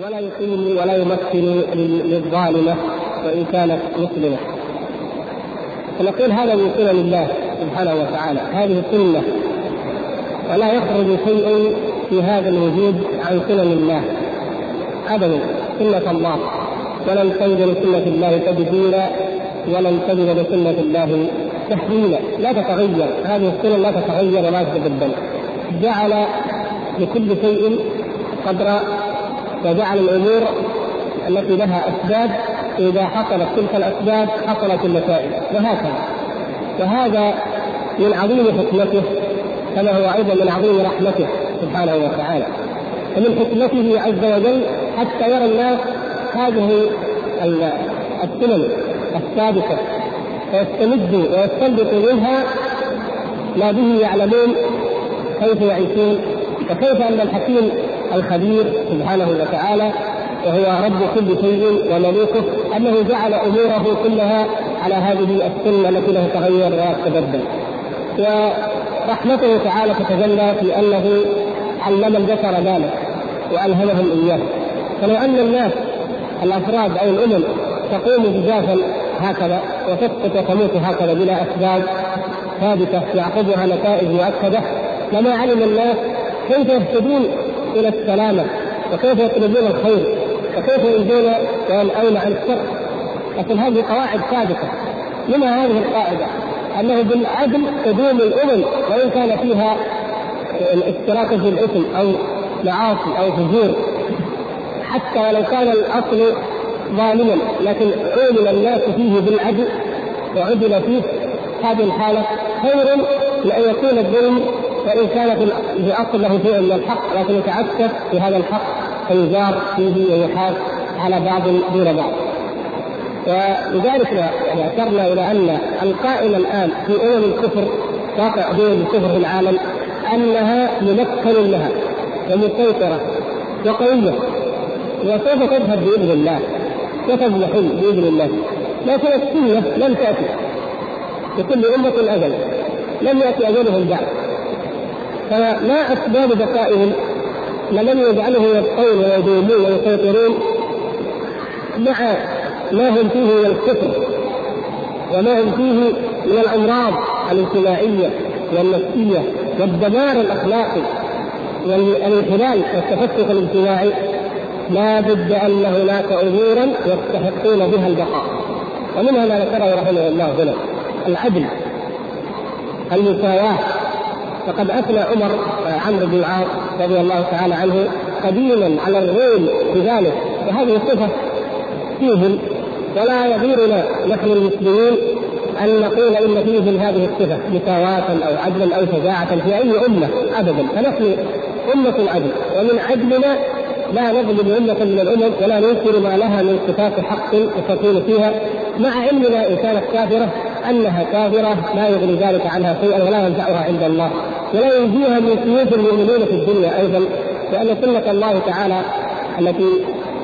ولا يقيم ولا يمثل للظالمة وإن كانت مسلمة. فنقول هذا من سنن الله سبحانه وتعالى. هذه سنة. ولا يخرج شيء في هذا الوجود عن سنن الله. أبدا. سنة الله. ولن تجد لسنة الله تبديلا. ولن تجد لسنة الله تحويلا لا تتغير. هذه السنن لا تتغير ولا تتبدل جعل لكل شيء قدر وجعل الأمور التي لها أسباب إذا حصلت تلك الأسباب حصلت النتائج. وهكذا. وهذا من عظيم حكمته كما هو أيضا من عظيم رحمته سبحانه وتعالى. ومن حكمته عز وجل حتى يرى الناس هذه السنن الثابته ويستمدوا ويستنبطوا منها ما به يعلمون كيف يعيشون وكيف أن الحكيم الخبير سبحانه وتعالى وهو رب كل شيء ومليكه أنه جعل أموره كلها على هذه السنة التي لا تتغير ولا تتبدل. ورحمته تعالى تتجلى في أنه علم البشر ذلك وألهمهم إياه. فلو أن الناس الأفراد أو الأمم تقوم بجافا هكذا وتسقط وتموت هكذا بلا أسباب ثابتة يعقبها نتائج مؤكدة لما علم الناس كيف يهتدون إلى السلامة؟ وكيف يطلبون الخير؟ وكيف ينجون وينأون عن الشر؟ لكن هذه قواعد ثابته منها هذه القاعدة؟ أنه بالعدل تدوم الأمم وإن كان فيها الاشتراك في الإثم أو معاصي أو فجور. حتى ولو كان الأصل ظالما لكن عولم الناس فيه بالعدل وعدل فيه هذه الحالة خير أن يكون الظلم وان كان في اصل له شيء من الحق لكن يتعسف في هذا الحق فيجار فيه ويحاس على بعض دون بعض. ولذلك يعني أشرنا إلى أن القائم الآن في أمم الكفر واقع دول الكفر في العالم أنها ممكن لها ومسيطرة وقوية وسوف تذهب بإذن الله وتضمحل بإذن الله لكن السنة لم تأتي لكل أمة أجل لم يأتي أجلهم بعد فما أسباب بقائهم لم يجعله يبقون ويدومون ويسيطرون مع ما هم فيه من الكفر وما هم فيه من الأمراض الاجتماعية والنفسية والدمار الأخلاقي والانحلال والتفكك الاجتماعي لا بد أن هناك أمورا يستحقون بها البقاء. ومنها ما ذكره رحمه الله هنا العدل المساواة. فقد أثنى عمر عمرو بن العاص رضي الله تعالى عنه قديما على الروم بذلك وهذه صفه فيهم ولا يضيرنا نحن المسلمين أن نقول إن فيهم هذه الصفة مساواة أو عدلا أو شجاعة في أي أمة ابدا. فنحن أمة عدل ومن عدلنا لا نظلم أمة من الأمم ولا ننكر ما لها من صفات حق تكون فيها. مع علمنا إن كانت كافرة أنها كافرة لا يغني ذلك عنها شيئا ولا ينفعها عند الله. ولا ينجيها من سيوف المؤمنين في الدنيا أيضا لأن سنة الله تعالى التي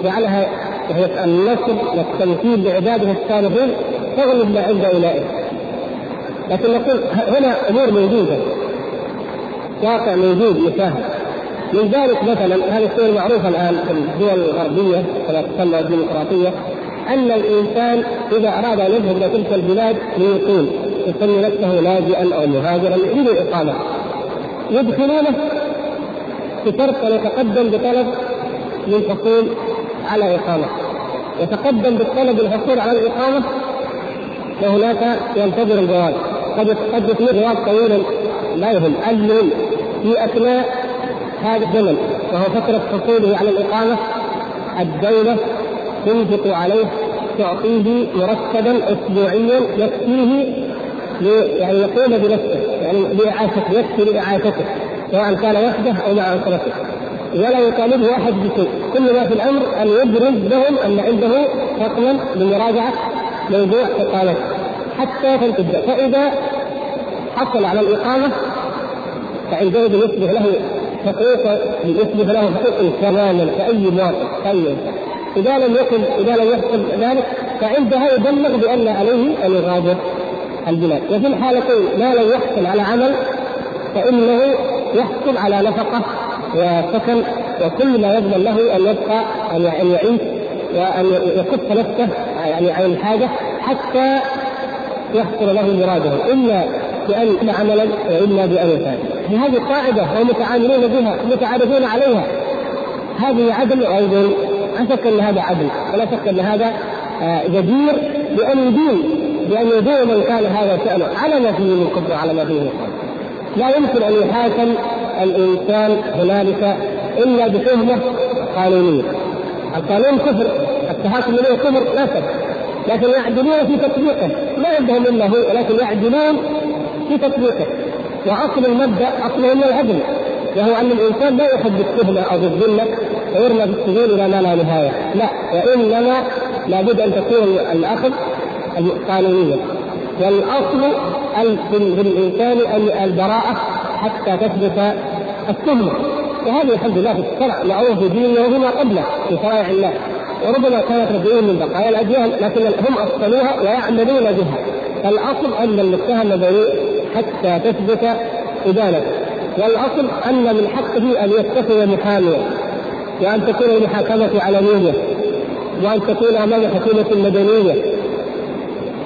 جعلها وهي النصر والتمثيل لعباده الصالحين تغلب ما عند أولئك. لكن نقول هنا أمور موجودة. واقع موجود مشاهد من ذلك مثلا هذه الصور معروفه الآن في الدول الغربية كما تسمى الديمقراطية. أن الإنسان إذا أراد أن يذهب إلى تلك البلاد ليقيم يسمي نفسه لاجئا أو مهاجرا يريد الإقامة. يدخلونه بشرط ان يتقدم بطلب للحصول على إقامة. يتقدم بالطلب للحصول على الإقامة وهناك ينتظر الجواب قد قد يكون جواب طويل لا يهم. المهم في أثناء هذا الزمن وهو فترة حصوله على الإقامة الدولة تنفق عليه تعطيه مرتبا أسبوعيا يكفيه يعني يقوم بنفسه يعني لإعاشته يكفي لإعاشته سواء كان وحده أو مع أسرته ولا يطالبه أحد بشيء كل ما في الأمر أن يبرز لهم أن عنده رقما لمراجعة موضوع إقامته. حتى تنتج. فإذا حصل على الإقامة فعندئذ يصبح له حقوق يثبت له حقوق تماما كأي مواطن إذا لم يكن إذا لم يحصل ذلك فعندها يبلغ بأن عليه أن يغادر البلاد. وفي الحالتين ما لم يحصل على عمل فإنه يحصل على نفقة وسكن وكل ما يضمن له أن يبقى أن يعيش وأن يكف نفسه يعني عن الحاجة حتى يحصل له مراده. إما بأن عملا وإما بأن يفعل. هذه قاعدة هم متعاملون بها متعارفون عليها. هذه عدل أيضا لا شك إن هذا عدل. ولا شك إن هذا جدير بأن يدين بأن يدين من كان هذا شأنه. على ما فيه من كفر وعلى ما فيه من لا يمكن أن يحاكم الإنسان هنالك إلا بتهمه قانونية. القانون كفر التحاكم إليه كفر لا شك. لكن يعدلون في تطبيقه. ما عندهم إلا هو ولكن يعدلون في تطبيقه. واصل المبدأ أصله من العدل. وهو أن الإنسان لا يحب التهمة أو بالذمه ويرمى بالسجون إلى ما لا نهايه، لا وإنما لابد أن تكون الأخذ قانونيا. والأصل في الإنسان البراءة حتى تثبت التهمة. وهذه الحمد لله في الشرع معروف في ديننا وفيما قبله في شرائع الله. وربما كانت رجعين من بقايا الأديان لكن هم أصلوها ويعملون بها. فالأصل أن المتهم بريء حتى تثبت إدانته. والأصل أن من حقه أن يتخذ محاميا. وأن تكون المحاكمة علنية وأن تكون أمام حكومه مدنيه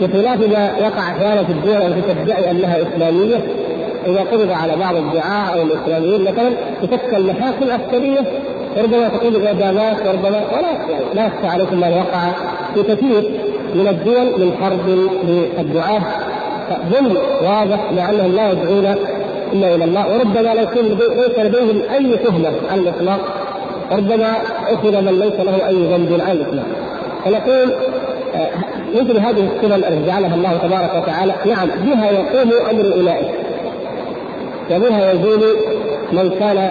بخلاف ما يقع أحيانا في الدول التي تدعي أنها إسلامية إذا قبض على بعض الدعاة أو الإسلاميين مثلا تشكل محاكم عسكريه وربما تقوم بإعدامات وربما ولا لا يخفى عليكم ما وقع في كثير من الدول من حرب للدعاة ظلم واضح مع أنهم لا يدعون إلا إلى الله وربما لا يكون ليس لديهم أي تهمة على الإطلاق. ربما أخذ من ليس له أي ذنب على الاطلاق فنقول آه، مثل هذه السنن التي جعلها الله تبارك وتعالى نعم بها يقوم أمر اولئك وبها يزول من كان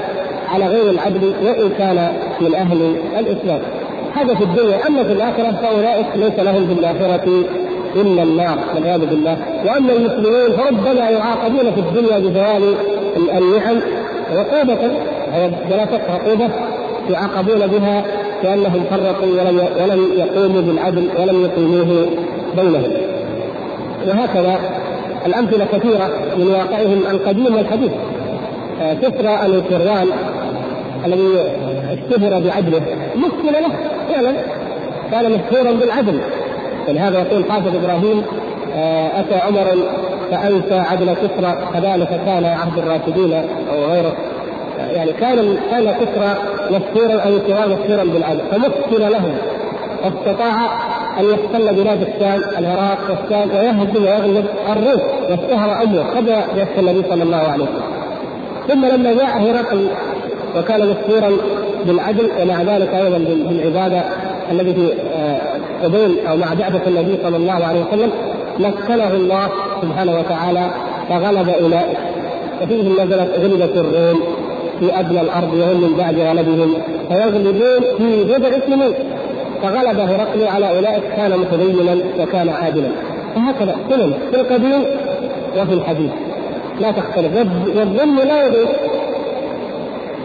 على غير العدل وإن كان من أهل الإسلام. هذا في الدنيا أما في الآخرة فأولئك ليس لهم في الآخرة إلا النار والعياذ بالله. وأما المسلمون فربما يعاقبون في الدنيا بزوال النعم عقوبة ولا شك عقوبة. يعاقبون بها كأنهم فرقوا ولم ولم يقوموا بالعدل ولم يقيموه بينهم. وهكذا الأمثلة كثيرة من واقعهم القديم والحديث. آه، كسرى الكروان الذي اشتهر بعدله. مثل له فعلا. كان مشهورا بالعدل. ولهذا يقول حافظ إبراهيم آه، أتى عمر فأنسى عدل كسرى كذلك كان عهد الراشدين أو غيره. يعني كان كان كسرى مشهورا أو كرام مشهورا بالعدل. فمثل له واستطاع أن يحتل بلاد الشام العراق والشام ويهزم ويغلب الروس واشتهر امره قبل بعثه النبي صلى الله عليه وسلم. ثم لما جاء هرقل وكان مشهورا بالعدل ومع ذلك أيضا بالعبادة الذي في قبيل أو مع بعثه النبي صلى الله عليه وسلم مكنه الله سبحانه وتعالى فغلب أولئك. وفيهم نزلت غلبت الروم. في أدنى الأرض وهم من بعد غلبهم. فيغلبون في بضع سنين فغلب هرقل على أولئك كان متدينا وكان عادلا. فهكذا سنن في القديم وفي الحديث. لا تختلف. والظلم لا يضيق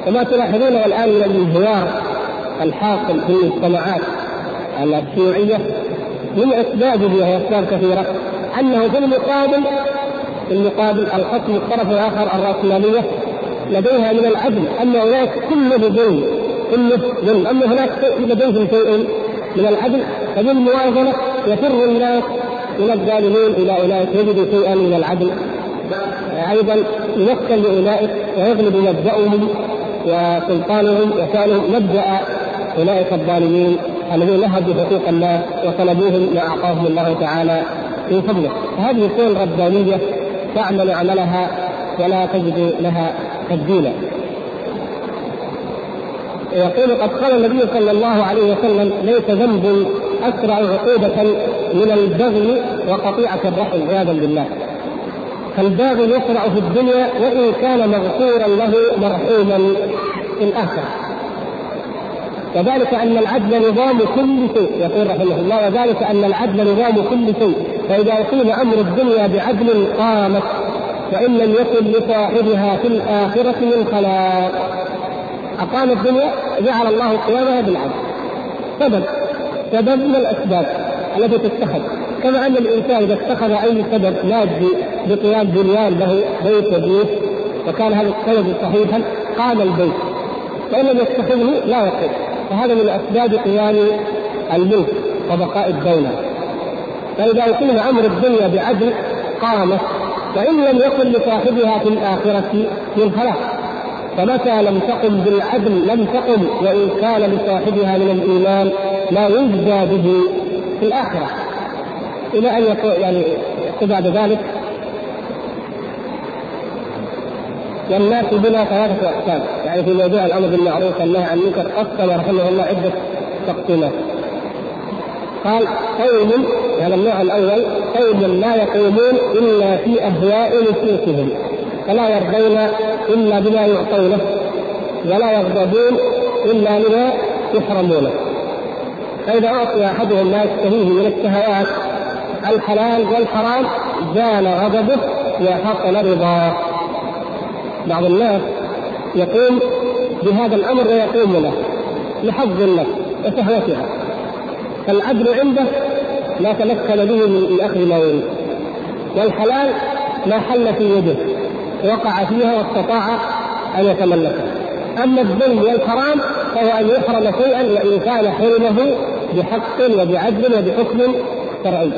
وما تلاحظونه الان من الانهيار الحاصل في المجتمعات الشيوعية من إسبابه وهي إسباب كثيرة. أنه في المقابل في المقابل الخصم الطرف الآخر الرأسمالية لديها من العدل اما اولئك كله ظلم كله ظلم. أما هناك لديهم شيء من العدل فبالموازنه يفر الناس من الظالمين إلى أولئك. يجدوا شيئا من العدل. أيضا يمكن لأولئك ويغلب مبداهم وسلطانهم وشأنهم. مبدا أولئك الظالمين الذين نهبوا حقوق الناس وطلبوهم ما أعطاهم الله تعالى من فضله. فهذه كون ربانيه تعمل عملها ولا تجد لها تبديلا يقول قد قال النبي صلى الله عليه وسلم ليس ذنب أسرع عقوبة من البغي وقطيعة الرحم عياذا بالله. فالباغي يسرع في الدنيا وإن كان مغفورا له مرحوما في الآخرة. وذلك أن العدل نظام كل شيء يقول رحمه الله وذلك أن العدل نظام كل شيء فإذا اقيم أمر الدنيا بعدل قامت وان لم يكن لصاحبها في الآخرة من خلاق. أقام الدنيا جعل الله قيامها بالعدل. سبب. سبب من الأسباب التي تتخذ. كما أن الإنسان إذا اتخذ أي سبب مادي بقيام بنيان له بيت يبنيه وكان هذا السبب صحيحا قام البيت. وإن لم يتخذه لا يقوم فهذا من أسباب قيام الملك وبقاء الدولة. فإذا أقيم أمر الدنيا بعدل قامت وان لم يكن لصاحبها في الآخرة من خلاق فمتى لم تقم بالعدل لم تقم وإن كان لصاحبها من الإيمان ما يجزى به في الآخرة إلى أن يكون يعني بعد ذلك والناس بنا ثلاثة أقسام، يعني في موضوع الأمر بالمعروف والنهي عن المنكر قسم رحمه الله عدة تقسيمات. قال قوم هذا النوع الأول قوم لا يقومون إلا في أهواء نفوسهم فلا يرضون إلا بما يعطونه ولا يغضبون إلا لما يحرمونه. فإذا أعطي أحدهم ما يشتهيه من الشهوات الحلال والحرام زال غضبه وحصل رضاه بعض الناس يقوم بهذا الأمر ويقوم له لحظ النفس وشهوتها. فالعدل عنده ما تمكن به من اخذ ما يريد. والحلال ما حل في يده وقع فيها واستطاع أن يتملكها أما الظلم والحرام فهو أن يحرم شيئا وإن كان حرمه بحق وبعدل وبحكم شرعي.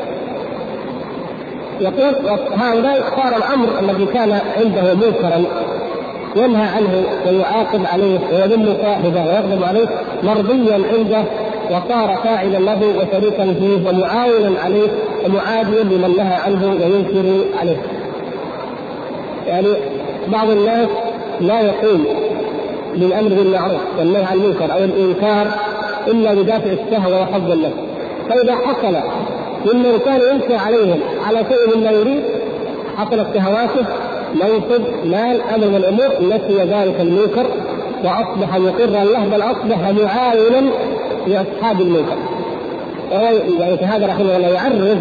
يقول هؤلاء صار الأمر الذي كان عنده منكرا ينهى عنه ويعاقب عليه ويذم صاحبه ويغضب عليه مرضيا عنده وصار فاعلا له وشريكا فيه ومعاونا عليه ومعاديا لمن نهى عنه وينكر عليه. يعني بعض الناس لا يقوم بالامر بالمعروف والنهي عن المنكر أو الإنكار إلا بدافع الشهوه وحظ النفس. فإذا حصل ممن كان ينكر عليهم على شيء مما يريد حصلت شهواته منصب مال أمر من الأمور نسي ذلك المنكر وأصبح مقرا له بل أصبح معاونا لأصحاب المنكر. يعني هذا رحمه الله يعرض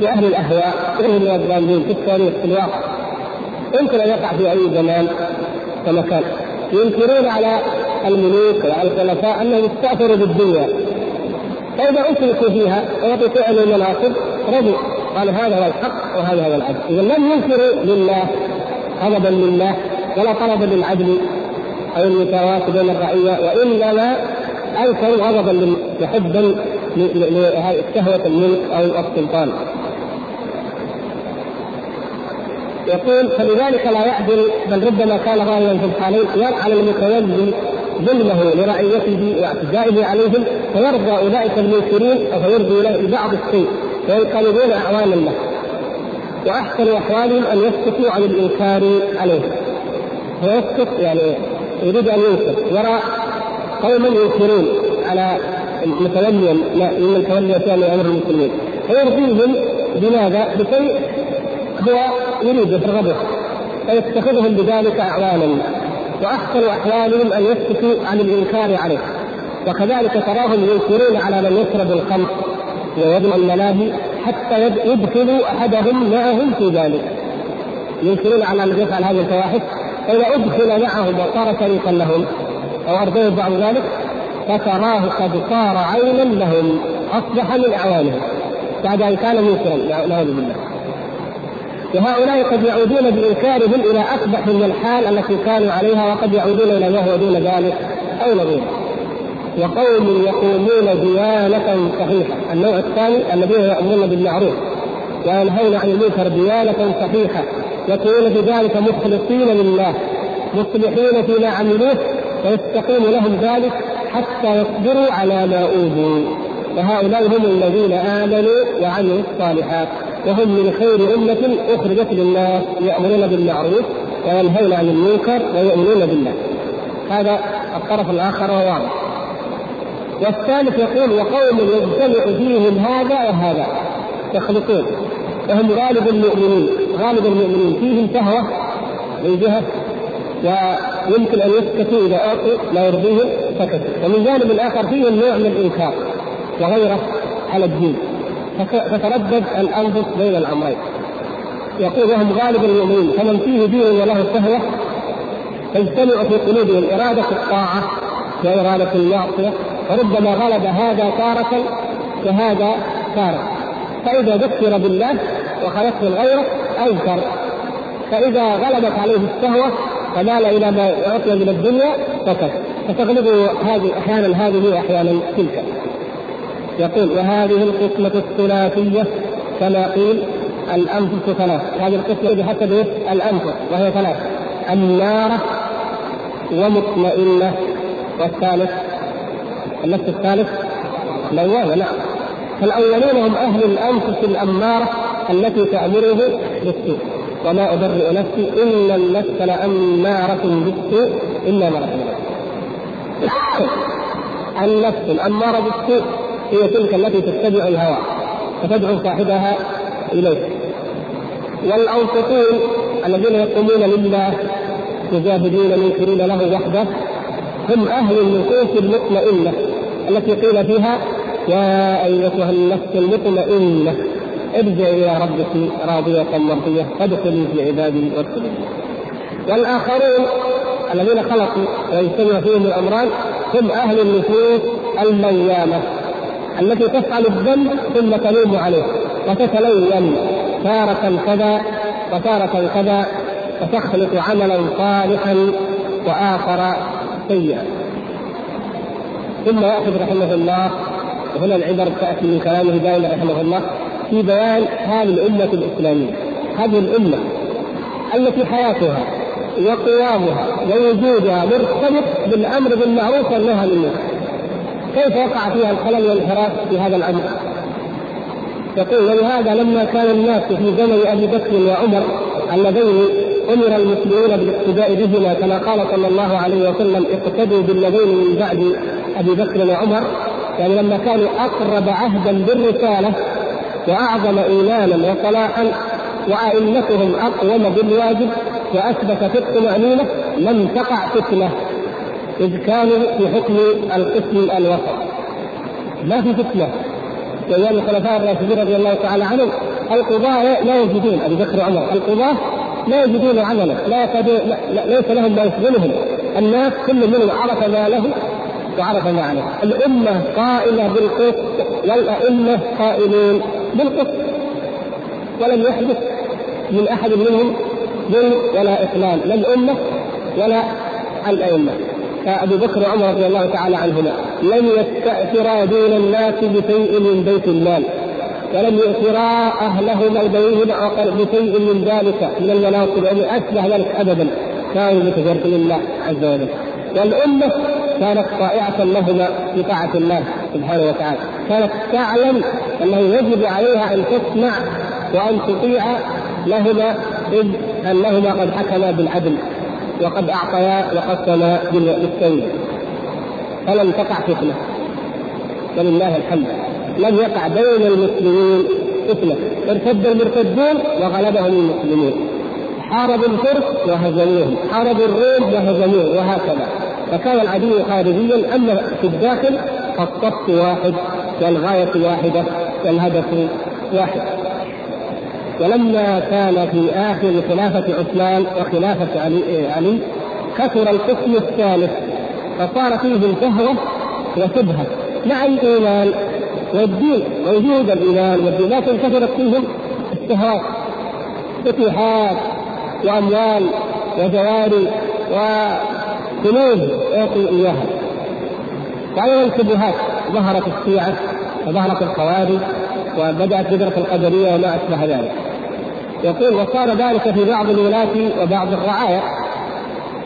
لأهل الأهواء وهم الضالين في التاريخ في الواقع. يمكن أن يقع في أي زمان ومكان. ينكرون على الملوك وعلى الخلفاء أنهم استأثروا بالدنيا. فإذا أشركوا فيها ويعطوا المناصب رضوا. قال هذا هو الحق وهذا هو العدل. اذا لم ينكروا لله غضبا لله ولا طلبا للعدل أو المساواه بين الرعية وإنما انكروا غضبا وحبا لشهوه الملك أو السلطان يقول فلذلك لا يعدل بل ربما كان ظاهرا في الحالين يفعل المتولي ظلمه لرعيته واعتدائه عليهم فيرضى أولئك المنكرين فيرضي له بعض الشيء وينقلبون اعوانا له. وأحسن أحوالهم أن يسكتوا عن الإنكار عليه. فيسكت يعني يريد أن ينكر. يرى قوما ينكرون على متوليا من تولي ثاني أمر المسلمين. فيرضيهم بماذا؟ بشيء هو يريد يرغبه فيتخذهم بذلك اعوانا وأحسن أحوالهم أن يسكتوا عن الإنكار عليه. وكذلك تراهم ينكرون على من يشرب الخمر ويدعو الملاهي حتى يدخلوا أحدهم معهم في ذلك. ينكرون على من يفعل هذه الفواحش فإذا أدخل معهم وصار شريكا لهم أو ارضيه بعد ذلك فتراه قد صار عينا لهم أصبح من اعوانهم بعد أن كان منكرا نعوذ بالله. وهؤلاء قد يعودون بإنكارهم إلى أقبح من الحال التي كانوا عليها وقد يعودون إلى ما هو دون ذلك أو نظيره وقوم يقومون ديانة صحيحة، النوع الثاني الذين يأمرون بالمعروف وينهون عن المنكر ديانة صحيحة يكونون بذلك مخلصين لله مصلحين فيما عملوه ويستقيم لهم ذلك حتى يصبروا على ما أوذوا. وهؤلاء هم الذين آمنوا وعملوا الصالحات. وهم من خير أمة أخرجت للناس يأمرون بالمعروف وينهون عن المنكر ويؤمنون بالله. هذا الطرف الآخر وواضح والثالث يقول وقوم يجتمع فيهم هذا وهذا. يخلطون. وهم غالب المؤمنين. غالب المؤمنين. فيهم شهوة من جهة. ويمكن أن يسكتوا إذا أعطوا لا يرضيهم سكتوا ومن جانب آخر فيهم نوع من الإنكار وغيره على الدين. فتردد الأنفس بين الأمرين. يقول وهم غالب المؤمنين فمن فيه دين وله شهوة تجتمع في قلوبهم إرادة الطاعة وإرادة المعصية فربما غلب هذا تارة وهذا تارة. فإذا ذكر بالله وخلقه الغيرة أنكر فإذا غلبت عليه الشهوة فمال إلى ما أعطي من الدنيا سكت فتغلبه هذه أحيانا هذه واحيانا تلك. يقول وهذه القسمة الثلاثية كما قيل الأنفس ثلاث. هذه القسمة بحسب الأنفس وهي ثلاث. النارة ومطمئنة. والثالث النفس الثالث لوامة نعم. فالأولون هم أهل الأنفس الأمارة التي تأمره بالسوء. وما أبرئ نفسي إن النفس لأمارة بالسوء إلا ما رحم النفس الأمارة بالسوء هي تلك التي تتبع الهوى فتدعو صاحبها إليه والأوسطون الذين يقومون لله مجاهدين منكرين له وحده هم أهل النفوس المطمئنة التي قيل فيها يا أيتها النفس المطمئنة. ارجع إلى ربك راضية مرضية فادخلي في عبادي وادخلي والآخرون الذين خلقوا ويجتمع فيهم الأمران هم أهل النفوس اللوامة التي تفعل الذنب ثم تلوم عليه وتتلون تارة كذا وتارة كذا وتخلق عملا صالحا وآخر سيئا. ثم يأخذ رحمه الله وهنا العبر تأتي من كلامه دائما رحمه الله في بيان هذه الأمة الإسلامية. هذه الأمة التي حياتها وقوامها ووجودها مرتبط بالأمر بالمعروف والنهي عن المنكر. كيف وقع فيها الخلل والانحراف في هذا الأمر؟ يقول ولهذا لما كان الناس في زمن أبي بكر وعمر اللذين أمر المسلمون بالاقتداء بهما كما قال صلى الله عليه وسلم اقتدوا بالذين من بعد أبي بكر وعمر. يعني لما كانوا أقرب عهدا بالرسالة وأعظم إيمانا وصلاحا وأئمتهم أقوم بالواجب وأثبت في الطمانينه لم تقع فتنة إذ كانوا في حكم القسم الوسط. ما في فتنة؟ في أيام الخلفاء الراشدين رضي الله تعالى عنهم القضاة لا يجدون أبي بكر وعمر. القضاة لا يجدون عملا لا, لا ليس لهم ما يشغلهم الناس كل منهم عرف ما له وعرف ما عليه الأمة قائلة بالقسط والأئمة قائلون بالقسط. ولم يحدث من أحد منهم ظلم ولا إخلال لا الأمة ولا الأئمة. فأبو بكر وعمر رضي الله تعالى عنهما لم يستأثرا دون الناس بشيء من بيت المال ولم يؤثرا اهلهما بينهما بشيء من ذلك من المناصب ومن أشبه ذلك ابدا. كانوا متجردين الله عز وجل. والأمة كانت طائعة لهما في طاعة الله. سبحانه وتعالى. كانت تعلم أنه يجب عليها أن تسمع وأن تطيع لهما إذ أنهما قد حكما بالعدل وقد أعطيا وقسما بالسوء فلم تقع فتنة. ولله الحمد. لم يقع بين المسلمين فتنة. ارتد المرتدون وغلبهم المسلمون. حاربوا الفرس وهزموهم. حاربوا الروم وهزموه وهكذا. فكان العدو خارجيا أما في الداخل فالصف واحد والغاية واحدة والهدف واحد. ولما كان في آخر خلافة عثمان وخلافة علي, علي كثر القسم الثالث فصار فيه الفهوه وشبهة مع الإيمان والدين وجود الإيمان والدين لكن كثرت فيهم الشهوات فتوحات وأموال وجواري وكنوز يعطي وأيضا الشبهات ظهرت الشيعة وظهرت الخوارج وبدأت بدرة القدرية وما أشبه ذلك. يقول وصار ذلك في بعض الولاة وبعض الرعايا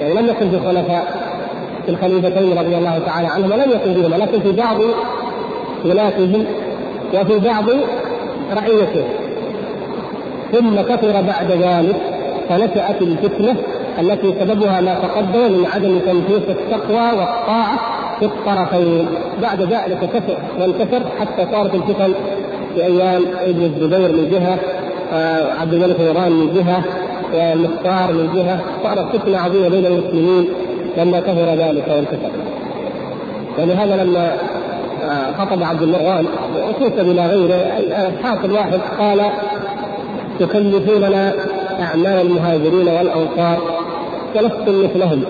يعني لم يكن في الخلفاء في الخليفتين رضي الله تعالى عنهم ولم يكن فيهما لكن في بعض ولاتهم وفي بعض رعيتهم. ثم كثر بعد ذلك فنشأت الفتنة التي سببها ما تقدم من عدم تنفيذ التقوى والطاعة في الطرفين. بعد ذلك كثر وانتشر حتى صارت الفتن في أيام ابن الزبير من جهة آه، عبد الملك مروان من جهة والمختار من جهة. صارت فتنة عظيمة بين المسلمين لما كثر ذلك وانتشر ولهذا لما آه، خطب عبد المروان وصوت بلا غيره. الحاصل واحد قال تكلفوننا أعمال المهاجرين والأنصار ولستم مثلهم.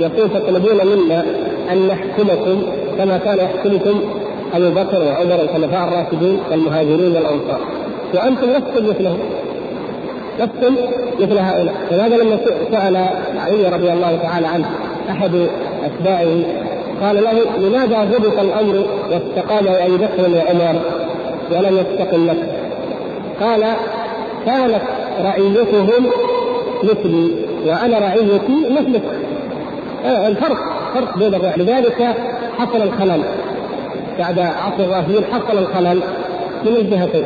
يقول تطلبون منا أن نحكمكم كما كان يحكمكم أبو بكر وعمر الخلفاء الراشدين والمهاجرين والأنصار. وأنتم لستم مثلهم. لستم مثل هؤلاء. فلهذا لما سأل علي رضي الله تعالى عنه أحد أتباعه قال له لماذا ضبط الأمر واستقام أبي بكر وعمر ولم يستقم لك؟ قال كانت رعيتهم مثلي وأنا رعيتي مثلك. الفرق فرق بين الرعي لذلك حصل الخلل. بعد عصر الرافدين حصل الخلل من الجهتين.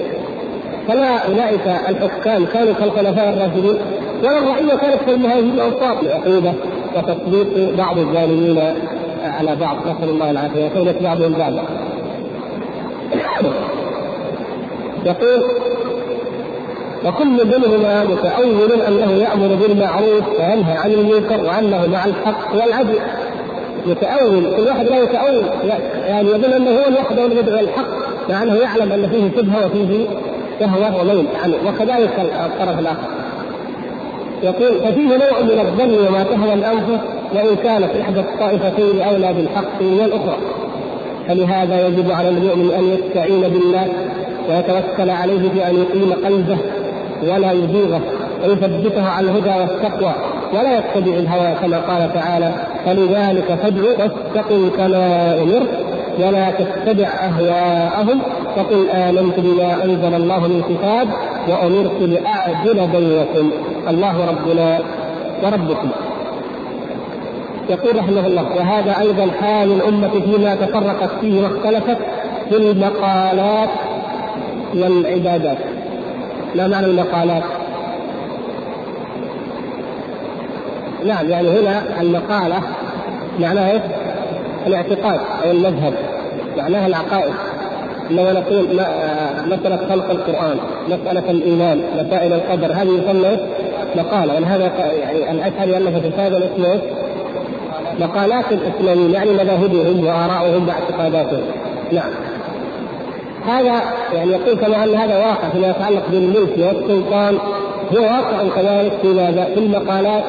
فلا أولئك الحكام كانوا كالخلفاء الراشدين ولا الرعية كانت كالمهاجرين والأنصار. لعقوبه وتطبيق بعض الظالمين على بعض. نسأل الله العافية. وكونة بعضهم بعضا. يقول وكل منهما متأول أنه يأمر بالمعروف وينهى عن المنكر وأنه مع الحق والعدل. يتأول كل واحد لا يتأول. يعني يظن أنه هو وحده الذي يدعو الحق مع أنه يعلم أن فيه شبهة وفيه شهوة وميل. عنه وكذلك الطرف الآخر. يقول ففيه نوع من الظن وما تهوى الأنفس وإن كانت إحدى الطائفتين أولى بالحق من الأخرى. فلهذا يجب على المؤمن أن يستعين بالله ويتوكل عليه بأن يقيم قلبه ولا يزيغه ويثبته على الهدى والتقوى ولا يتبع الهوى كما قال تعالى فلذلك فادع واستقم كما أمرت ولا تتبع أهواءهم فقل آمنت بما أنزل الله من كتاب وأمرت لاعدل بينكم. الله ربنا وربكم. يقول رحمه الله وهذا أيضا حال الأمة فيما تفرقت فيه واختلفت في المقالات والعبادات. ما معنى المقالات؟ نعم يعني هنا المقالة معناها إيش؟ الاعتقاد أو المذهب معناها العقائد انما نقول مسألة خلق القرآن، مسألة الإيمان، مسائل القدر، هذه يسمى مقالة، ولهذا يعني الأشهر ألف كتابا اسمه مقالات الإسلاميين يعني مذاهبهم وآراؤهم واعتقاداتهم. نعم. هذا يعني يقول كما أن هذا واقع فيما يتعلق بالملك والسلطان هو واقع كذلك في؟ في المقالات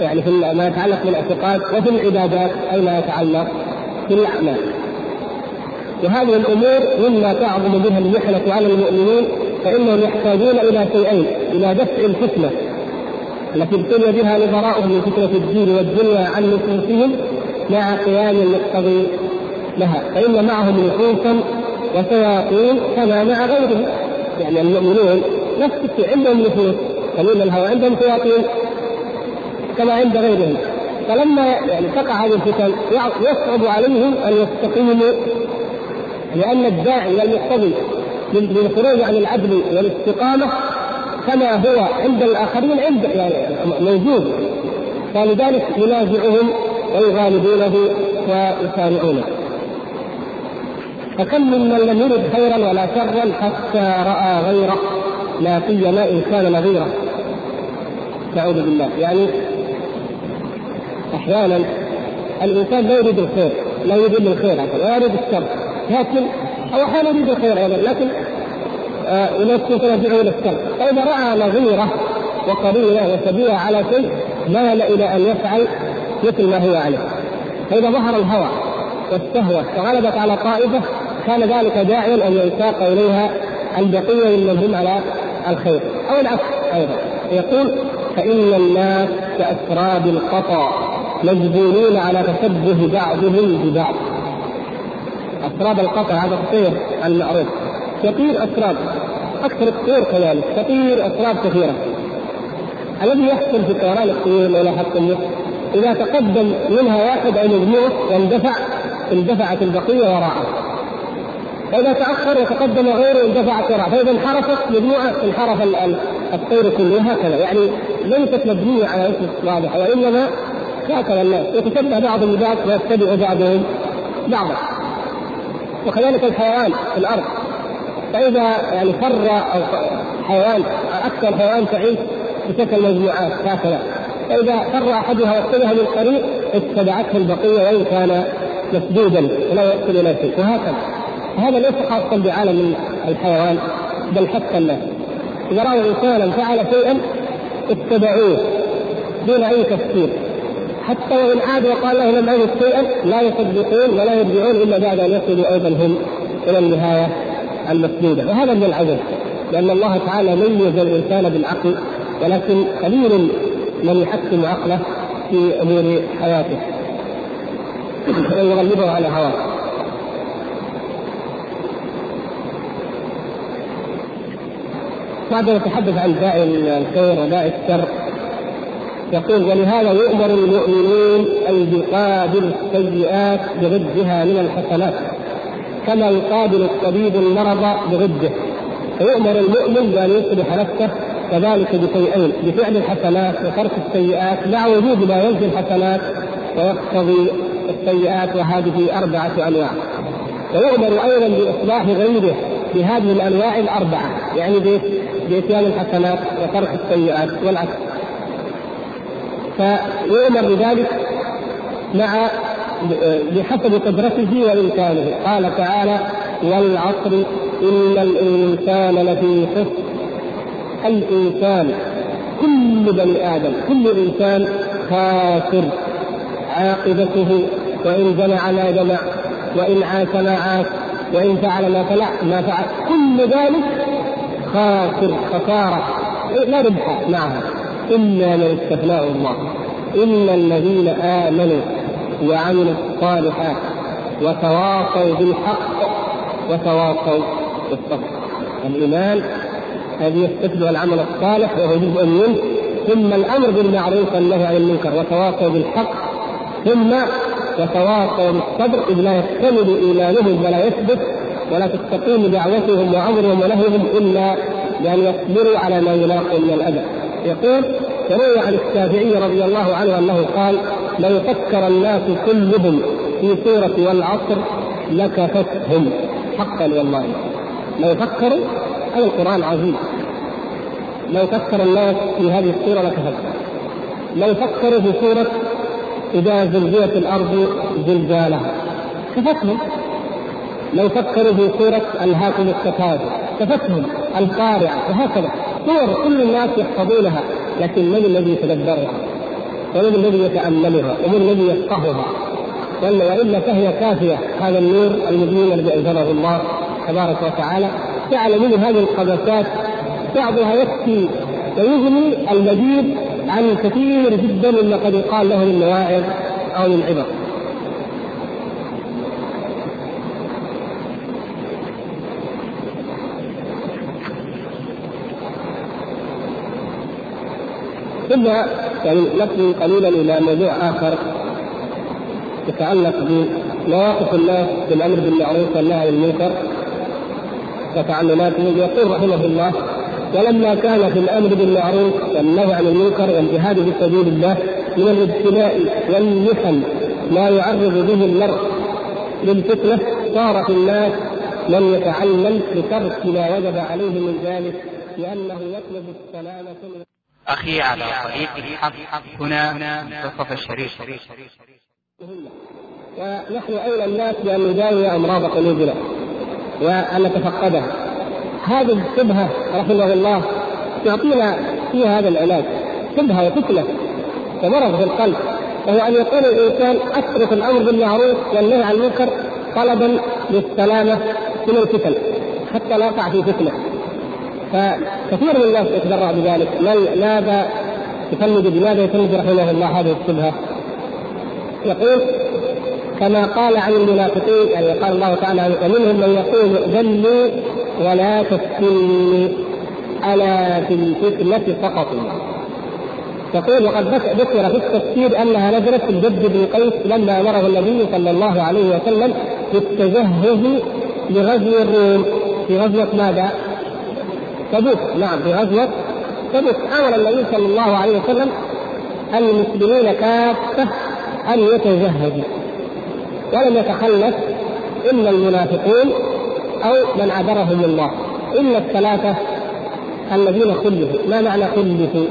يعني في ما يتعلق بالاعتقاد وفي العبادات أي ما يتعلق بالأعمال. وهذه الأمور مما تعظم بها المحنة على المؤمنين فإنهم يحتاجون إلى شيئين إلى دفع الفتنة التي ابتلي بها نظراؤهم من فتنة الدين والدنيا عن نفوسهم مع قيام المقتضي لها فإن معهم نفوسا وشياطين كما مع غيرهم. يعني المؤمنون نفس الشيء عندهم نفوس قليل الهوى عندهم شياطين كما عند غيرهم. فلما يعني تقع هذه الفتن يصعب عليهم أن يستقيموا لأن الداعي والمقتضي للخروج عن العدل والاستقامة كما هو عند الآخرين عند يعني موجود. فلذلك ينازعهم ويغالبونه ويسارعونه. فكم ممن لم يرد خيرا ولا شرا حتى رأى غيره؟ لا سيما إن كان نظيره نعوذ بالله. يعني أحيانا الإنسان لا يريد الخير لا يريد الخير ولا يريد الشر. لكن أو أحيانا يريد الخير أيضا لكن آه ونفسه تدعو إلى الشر. فإذا رأى نظيره وقرينه وسبيله على شيء مال إلى أن يفعل مثل ما هو عليه. فإذا ظهر الهوى والشهوه فغلبت على طائفة كان ذلك داعيا أن يساق إليها البقية ممن هم على الخير. أو العكس أيضا. يقول فإن الناس كاسراب القطا مجبولون على تشبه بعضهم ببعض. اسراب القطع هذا الطير المعروف. يطير اسراب أكثر الطيور كذلك تطير اسراب كثيرة. الذي يحصل في طيران الطيور لو لاحظتم إذا تقدم منها واحد أو مجموعة واندفع اندفعت البقية وراءه. فإذا تأخر وتقدم غيره اندفعت وراءه فإذا انحرفت مجموعة انحرف الطير كله هكذا. يعني ليست مبنية على اسم واضح وإنما هكذا الناس. يتشبه بعضهم ببعض ويتبع بعضهم بعضا. وكذلك الحيوان في الأرض. فإذا يعني فر أو حيوان أكثر حيوان تعيش بشكل مجموعات هكذا. فإذا فر أحدها واتجه للطريق اتبعته البقية وإن كان مسدودا ولا إلى شيء وهكذا. هذا ليس خاصا بعالم الحيوان بل حتى الناس. إذا راوا انسانا فعل شيئا اتبعوه دون أي تفكير حتى وإن عاد وقال له لم أجد شيئا لا يصدقون ولا يرجعون إلا بعد أن يصلوا أيضا هم إلى النهاية المسدودة. وهذا من العجب لأن الله تعالى ميز الإنسان بالعقل ولكن قليل من يحكم عقله في أمور حياته. ويغلبه على هواه. بعد يتحدث عن داعي الخير وداعي الشر يقول ولهذا يؤمر المؤمنين أن يقابل السيئات بضدها من الحسنات كما يقابل الطبيب المرض بضده فيؤمر المؤمن بأن يصلح نفسه كذلك بشيئين بفعل الحسنات وترك السيئات مع وجود ما ينفي الحسنات ويقتضي السيئات وهذه أربعة أنواع. ويؤمر أيضا بإصلاح غيره بهذه الأنواع الأربعة. يعني بإتيان الحسنات وترك السيئات والعكس. فيؤمر بذلك مع بحسب قدرته وإمكانه. قال تعالى والعصر إن الإنسان لفي خسر. الإنسان كل بني آدم كل إنسان خاسر. عاقبته وإن جمع ما جمع وإن عاش ما عاش وإن فعل ما فعل ما فعل كل ذلك خاسر خسارة. لا ربح معها. إلا من استثناه الله إلا الذين آمنوا وعملوا الصالحات وتواصوا بالحق وتواصوا بالصبر. الإيمان هذه يستتبع العمل الصالح وهو جزء منه ثم الأمر بالمعروف والنهي عن المنكر وتواصوا بالحق ثم وتواصوا بالصبر إذ لا يكتمل إيمانهم ولا يثبت ولا تستقيم دعوتهم وامرهم ونهيهم إلا بأن يصبروا على ما يلاقوا من الأذى. يقول يروي عن الشافعي رضي الله عنه أنه قال لو فكر الناس كلهم في سورة والعصر لكفتهم حقا والله لو فكروا؟ هذا القرآن عظيم. لو فكر الناس في هذه السورة لكفت لو فكروا في سورة إذا زلزلت الأرض زلزالها كفتهم. لو فكروا في سورة ألهاكم التكاثر كفتهم. القارعة. وهكذا. سور كل الناس يحفظونها لكن من الذي يتدبرها؟ ومن الذي يتأملها؟ ومن الذي يفقهها؟ والا فهي كافية. هذا النور المبين الذي أنزله الله تبارك وتعالى. جعل منه هذه القبسات بعضها يكفي ويغني المزيد عن كثير جدا مما قد يقال له من مواعظ أو من عبر. ثم يعني نقل قليلا إلى موضوع آخر يتعلق بمواقف الناس بالأمر بالمعروف والنهي عن المنكر وتعلماته يقول رحمه الله ولما كان في الأمر بالمعروف والنهي عن المنكر والجهاد في سبيل الله من الابتلاء والمحن ما يعرض به المرء للفتنة صار في الناس من يتعلم بترك ما وجب عليه من ذلك لأنه يطلب السلامة من أخي على طريق الحق. هنا منتصف الشريف. ونحن أولى الناس بأن نداوي أمراض قلوبنا وأن نتفقدها. هذه الشبهة رحمه الله يعطينا فيها هذا العلاج. شبهة وفتنة ومرض في القلب وهو أن يقول الإنسان أترك الأمر بالمعروف والنهي عن المنكر طلبا للسلامة من الفتن حتى لا يقع في فتنة. فكثير من الناس يتبرع بذلك. ماذا يفند بماذا يفند رحمه الله هذه الشبهة يقول كما قال عن المنافقين يعني قال الله تعالى ومنهم من يقول ذلوا ولا تفتني ألا في الفتنة سقطوا يقول وقد ذكر في التفسير أنها نزلت في الجد بن قيس لما أمره النبي صلى الله عليه وسلم بالتجهز لغزو الروم في غزوة ماذا؟ تبوك. نعم في غزوة تبوك. أمر النبي صلى الله عليه وسلم المسلمين كافة أن يتجهزوا ولم يتخلف إلا المنافقون أو من عذرهم الله إلا الثلاثة الذين خلفوا. ما معنى خلفوا؟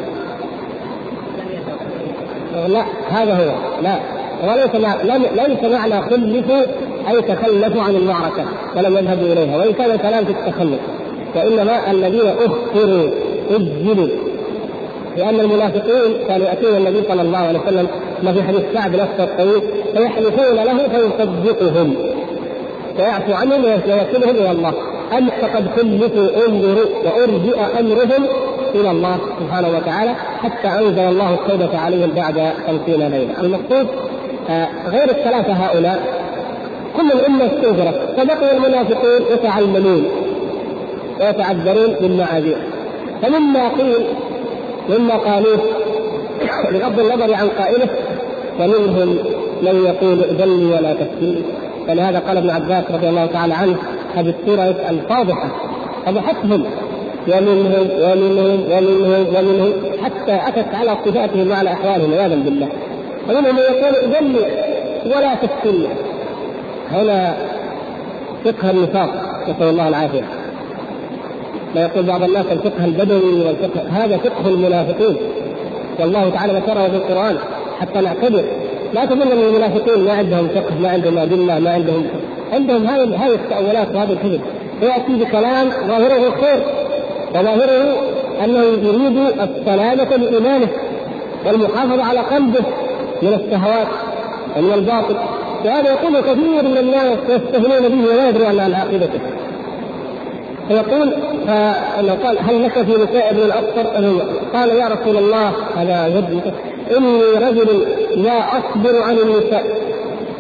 لا هذا هو لا. وليس ليس معنى خلفوا أي تخلفوا عن المعركة ولم يذهبوا إليها. وإن كان كلام في التخلف وانما الذين اخروا أجلوا. لأن المنافقين كانوا يأتون النبي صلى الله عليه وسلم ما في حديث كعب نفسه الطويل فيحلفون له فيصدقهم. ويعفو عنهم ويكلهم إلى الله. أم فقد كلفوا انظروا وأرجئ أمرهم إلى الله سبحانه وتعالى حتى أنزل الله التوبة عليهم بعد خمسين ليلة. المقصود آه غير الثلاثة هؤلاء. كل الأمة استنكرت. فبقي المنافقون يتعلمون ويتعذرون بالمعاذير فمما قيل مما قالوه بغض النظر عن قائله ومنهم من يقول ذلي ولا تفتني فلهذا قال ابن عباس رضي الله تعالى عنه هذه السوره الفاضحة فضحتهم ومنهم ومنهم ومنهم ومنهم حتى أتت على صفاتهم وعلى احوالهم عياذا بالله. ومنهم من يقول ذلي ولا تفتني هنا فقه النفاق نسأل الله العافية. ما يقول بعض الناس الفقه البدوي والفقه هذا فقه المنافقين. والله تعالى ذكره في القرآن. حتى نعتبر لا تظن ان المنافقين ما عندهم فقه ما عندهم أدلة ما عندهم عندهم هذه هذه التاولات وهذا الكذب. ويأتي بكلام ظاهره الخير وظاهره أنه يريد السلامة لإيمانه والمحافظة على قلبه من الشهوات ومن الباطل. وهذا يقول كثير من الناس يستهلون به ولا يدرون عن عاقبته. فيقول فانه قال هل لك في نساء ابن الاصفر؟ قال يا رسول الله هذا جد إني رجل لا أصبر عن النساء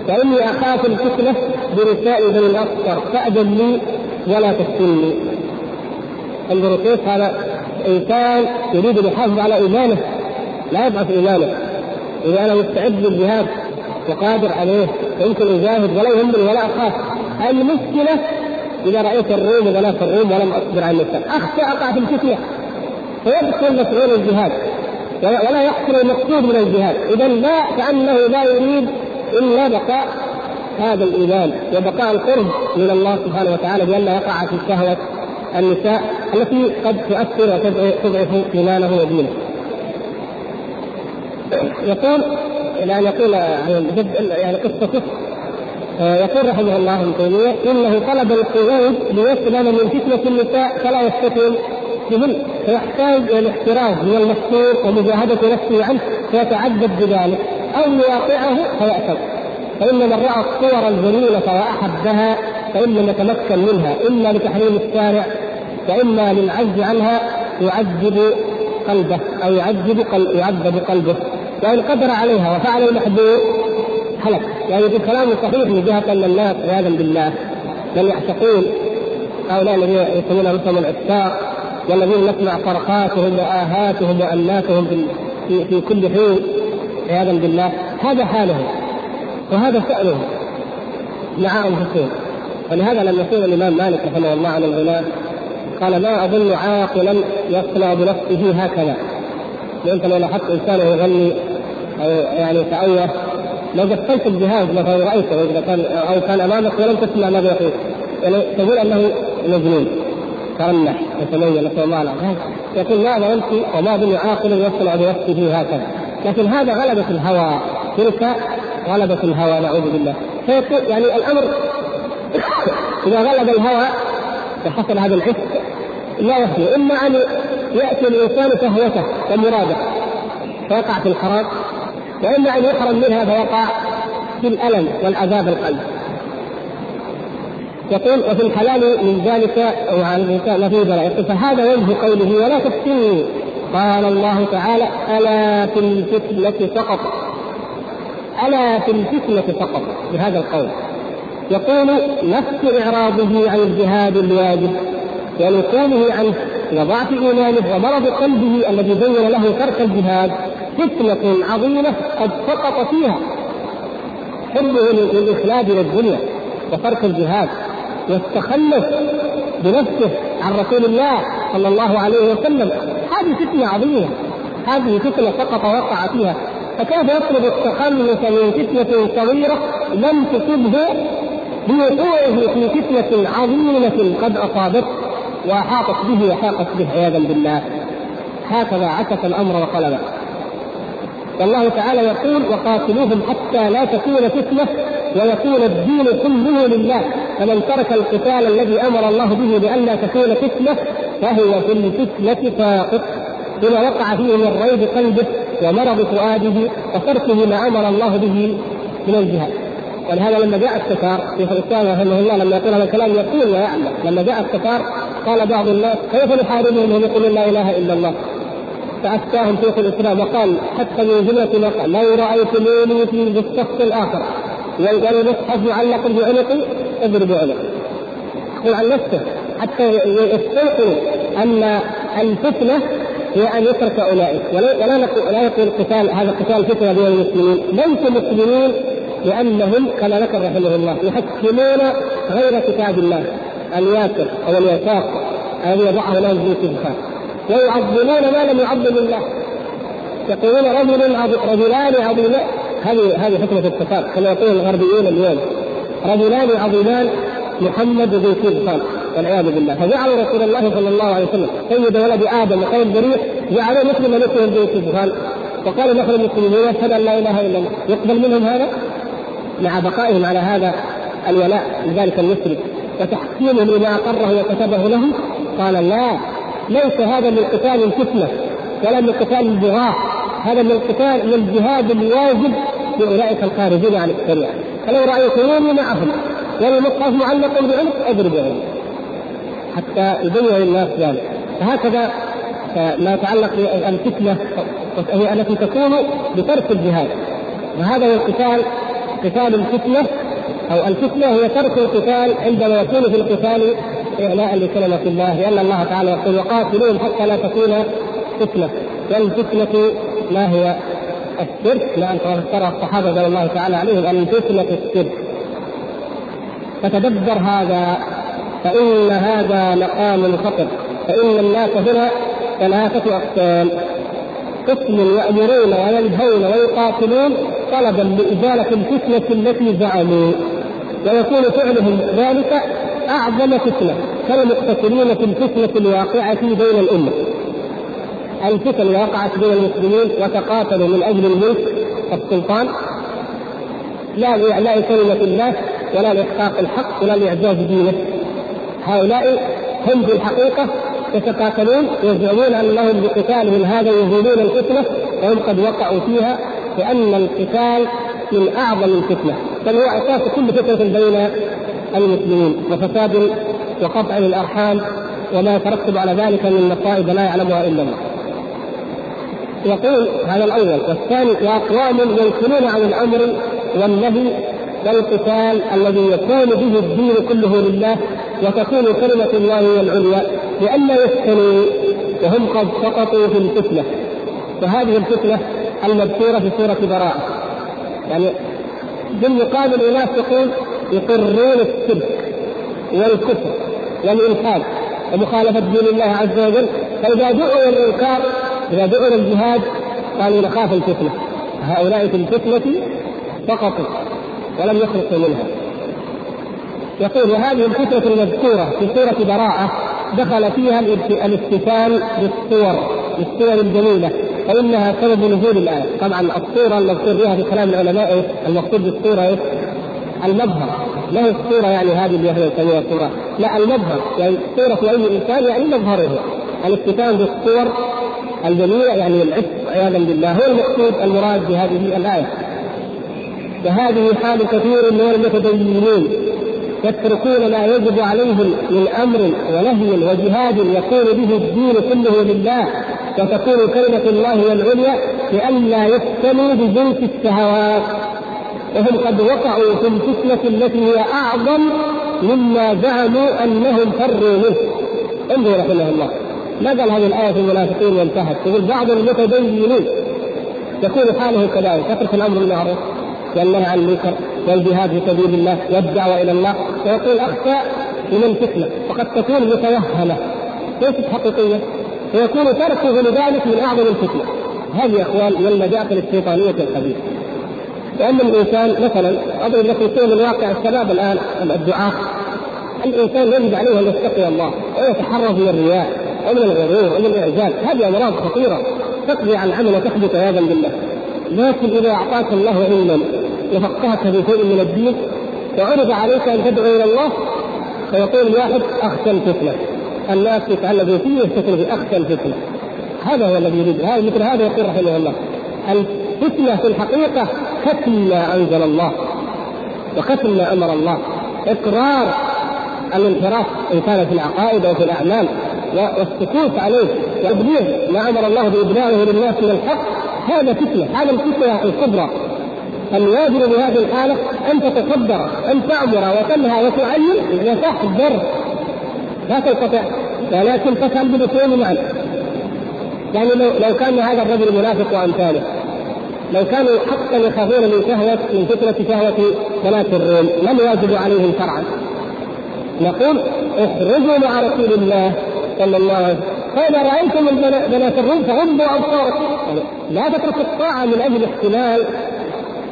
فإني أخاف الفتنة بنساء بني الاصفر فأذن لي ولا تفتني. انظروا كيف هذا إنسان يريد ان يحافظ على إيمانه لا يضعف إيمانه. إذا أنا مستعد للجهاد وقادر عليه يمكن أجاهد ولا يهمني ولا أخاف. المشكلة إذا رأيت الروم وبنات الروم ولم أصبر عن النساء. أخشى أقع في الفتنة. فيدخل مسؤول الجهاد. ولا يحصل المقصود من الجهاد. اذا لا كأنه لا يريد إلا بقاء هذا الإيمان وبقاء القرب من الله سبحانه وتعالى بأن لا يقع في شهوة النساء التي قد تؤثر وتضعف إيمانه ودينه. يقول إلى أن يقول يعني قصة آه، يقول رحمه الله ابن تيمية إنه طلب القعود ليسلم من فتنة النساء فلا يفتتن بهن فيحتاج إلى الاحتراز من المستور ومجاهدة نفسه عنه فيتعذب بذلك أو يواقعه فيأتم فإن من رأى الصور الجميلة وأحبها فإن لم يتمكن منها إما لتحريم الشارع وإما للعجز عنها يعذب قلبه أو يعذب يعذب قلبه. وإن قدر عليها وفعل المحبوب هلك يعني في كلام صحيح من جهة أن الناس عياذا بالله. من يعتقون هؤلاء الذين يسمون انفسهم العتاق والذين نسمع صرخاتهم وآهاتهم وأناتهم في, في, كل حين عياذا بالله. هذا حالهم وهذا شأنهم. مع أنفسهم. ولهذا لما يقول الإمام مالك رحمه الله عن الغناء قال ما أظن عاقلا يصنع بنفسه هكذا. أنت لو لاحظت إنسان يغني أو يعني يتأوه لو قفلت الجهاز مثلا رأيته إذا كان أو كان أمامك ولم تسمع ماذا يقول يعني تقول أنه مجنون ترنح يتميز نسأل الله يقول ما ظننت وما أظن عاقلا يصنع بنفسه هكذا. لكن هذا غلبة الهوى. تلك غلبة الهوى نعوذ بالله. فيقول يعني الأمر إذا غلب الهوى وحصل هذا الحس لا يخلو إما أن يأتي الإنسان شهوته ومراده فيقع في الحرام وإما أن يحرم منها فيقع في الألم والعذاب القلب. يقول وفي الحلال من ذلك وعن الإنسان ما فيه بلاء فهذا وجه قوله ولا تفتني. قال الله تعالى ألا في الفتنة فقط. ألا في الفتنة فقط بهذا القول. يقول نفس إعراضه عن الجهاد الواجب ونقوله عنه وضعف إيمانه ومرض قلبه الذي بين له ترك الجهاد فتنة عظيمة قد سقط فيها. حبه للإخلاد للدنيا وترك الجهاد والتخلف بنفسه عن رسول الله صلى الله عليه وسلم. هذه فتنة عظيمة. هذه فتنة سقط وقع فيها. فكيف يطلب التخلص من فتنة صغيرة لم تصبه بوقوعه في فتنة عظيمة قد أصابته وأحاطت به وحاقت به عياذا بالله؟ هكذا عكس الأمر وقلبه. والله تعالى يقول وقاتلوهم حتى لا تكون فتنة ويكون الدين كله لله. فمن ترك القتال الذي أمر الله به بأن لا تكون فتنة فهو في الفتنة ساقط بما وقع فيه من ريب قلبه ومرض فؤاده وتركه ما أمر الله به من الجهاد. ولهذا لما جاء التتار شيخ الإسلام رحمه الله لما يقول هذا الكلام يقول ويعلم. لما جاء التتار قال بعض الناس كيف نحاربهم وهم يقولون لا إله إلا الله؟ فافتاهم شيخ الإسلام وقال حتى من جمله ما قال لو رايتموني في الصف الآخر. والمصحف معلق بعنقي اضرب عنقي يقول عن نفسه حتى يستيقن أن الفتنة هي أن يترك أولئك. ولا نقول لا يقول قتال هذا قتال فتنه بين المسلمين. ليسوا مسلمين لأنهم كما ذكر رحمه الله يحكمون غير كتاب الله الياسر أو اليساق الذي يضعه لهم في الكتاب. ويعظمون ما لم يعظم الله. يقولون رجل رجلان عظيمان هذه هذه حكمة التفاق كما يقول الغربيون اليوم. رجلان عظيمان محمد ذو سلطان والعياذ بالله. فجعلوا رسول الله صلى الله عليه وسلم سيد ولد آدم وخير البرية جعلوه مثل ملكهم ذو سلطان. وقالوا نحن المسلمون يشهد أن لا إله إلا الله. يقبل منهم هذا؟ مع بقائهم على هذا الولاء لذلك المشرك. وتحكيمهم لما أقره وكتبه لهم قال لا. ليس هذا من قتال الفتنة ولا من قتال البغاة هذا من قتال من الجهاد الواجب لأولئك الخارجين عن الشريعة. فلو رايتموني معهم والمصحف معلق بعنق اضربهم حتى يبين للناس ذلك. فهكذا ما يتعلق بالفتنة هي التي تكون بترك الجهاد. وهذا هو القتال قتال الفتنة أو الفتنة هي ترك القتال عندما يكون في القتال اعلاء لكلمه الله لأن الله تعالى يقول وقاتلوهم حتى لا تكون فتنة. والفتنة ما هي الشرك؟ لأن ترى الصحابة رضي الله تعالى عليهم أن فتنة الشرك. فتدبر هذا فإن هذا مقام خطر فإن الناس هنا ثلاثة أقسام. قسم يأمرون وينهون ويقاتلون طلبا لإزالة الفتنة التي زعموا. ويكون فعلهم ذلك أعظم فتنة كالمقتتلين في الفتنة الواقعة بين الأمة. الفتن وقعت بين المسلمين وتقاتلوا من أجل الملك والسلطان لا لإعلاء كلمة الله ولا لإحقاق الحق ولا لإعزاز دينه. هؤلاء هم في الحقيقة يتقاتلون يزعمون أنهم بقتالهم هذا يزيلون الفتنة وهم قد وقعوا فيها لأن القتال من أعظم الفتنة. بل هو أساس كل فتنة بين المسلمين وفساد وقطع للأرحام وما يترتب على ذلك من مصائب لا يعلمها إلا الله. يقول هذا الأول والثاني وأقوام ينكرون عن الأمر والنهي والقتال الذي يكون به الدين كله لله وتكون كلمة الله هي العليا لأن يفتنوا وهم قد سقطوا في الفتنة وهذه الفتنة المذكورة في سورة براءة يعني بالمقابل أناس يقول يقرون الشرك والكفر والإلحاد ومخالفة دين الله عز وجل. فإذا دعوا الإنكار إذا دعوا الجهاد قالوا نخاف الفتنة. هؤلاء في الفتنة سقطوا ولم يخلصوا منها. يقول وهذه الفتنة المذكورة في سورة براءة دخل فيها الافتتان بالصور بالصور الجميلة فإنها سبب نزول الآية. طبعا الصورة المذكور فيها في كلام العلماء المقصود بالصورة إيه؟ المظهر. لا هي الصورة يعني هذه اللي إحنا نسميها صورة لا المظهر يعني صورة أي إنسان يعني مظهره. الافتتان بالصور الجميلة يعني العفق عياذا بالله هو المقصود المراد بهذه الآية. وهذه حال كثير من المتدينين يتركون ما يجب عليهم من أمر ونهي وجهاد يكون به الدين كله لله وتكون كلمة الله هي العليا لئلا يفتنوا بجنس الشهوات. وهم قد وقعوا في الفتنة التي هي أعظم مما زعموا أنهم فروا منه. انظروا رحمه الله. ما قال هذه الآية في المنافقين وانتهت يقول بعض المتدينين يكون حاله كذلك. يترك الأمر بالمعروف والنهي عن المنكر والجهاد في سبيل الله والدعوة إلى الله. ويقول اخشى من الفتنة. وقد تكون متوهمة. ليست حقيقية. ويكون تركه لذلك من أعظم الفتنه هذه يا إخوان من المداخل الشيطانية الخبيثة. لأن الإنسان مثلا أضرب لكم شيء من واقع الشباب الآن الدعاة الإنسان يجب عليه أن يتقي الله ويتحرز من الرياء ومن الغرور ومن الاعجاب هذه أمراض خطيرة تقضي على العمل وتحدث عياذا بالله. لكن إذا أعطاك الله علما وفقهك في شيء من الدين وعرض عليك أن تدعو إلى الله فيقول الواحد أخشى الفتنة. الناس يتعلقون فيه يفتكر في أخشى الفتنة. هذا هو الذي يريد. هذا مثل هذا يقول رحمه الله. الفتنة في الحقيقة كتم ما أنزل الله وكتم ما أمر الله. إقرار الانحراف إن كان في العقائد أو في الأعمال والسكوت عليه وابليغ ما أمر الله بابلاغه للناس من الحق هذا فتنة هذا الفتنة الكبرى. الواجب بهذه الحالة أن تتصدر أن تأمر وتنهى وتعلم وتحذر لا تنقطع ولكن تفعل بالاثنين معا. يعني لو لو كان هذا الرجل منافق وأمثاله لو كانوا حقا يخافون من شهوة من فتنة شهوة بنات الروم لم يجب عليهم شرعا. نقول اخرجوا مع رسول الله صلى الله عليه وسلم. فإذا رأيتم بنات الروم فغضوا أبصاركم. لا تترك الطاعة من أجل احتمال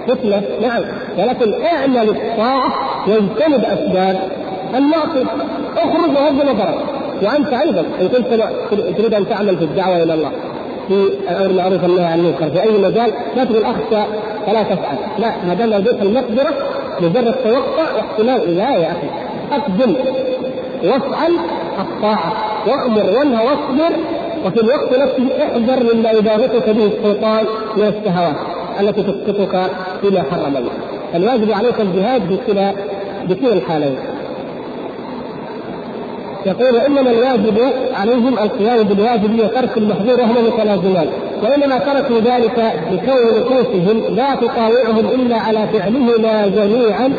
فتنة نعم. ولكن اعمل الطاعة واجتنب أسباب المعصية اخرج وغض نظرك وأنت أيضا إن كنت تريد أن تعمل في الدعوة إلى الله. في الأمر بالمعروف والنهي عن المنكر. في أي مجال لا تقول اخشى فلا تفعل. لا ما دام لديك المقدرة مجرد توقع واحتمال لا يا أخي. أقدم. وافعل الطاعة. وأمر وانهى واصبر. وفي الوقت نفسه احذر مما يباغتك به الشيطان من الشهوات التي تسقطك فيما حرم الله. الواجب عليك الجهاد بكلا بكلا الحالين. يقول إنما الواجب عليهم القيام بالواجب وترك المحظور وهما متلازمان وإنما تركوا ذلك بكون نفوسهم لا تطاوعهم إلا على فعلهما جميعا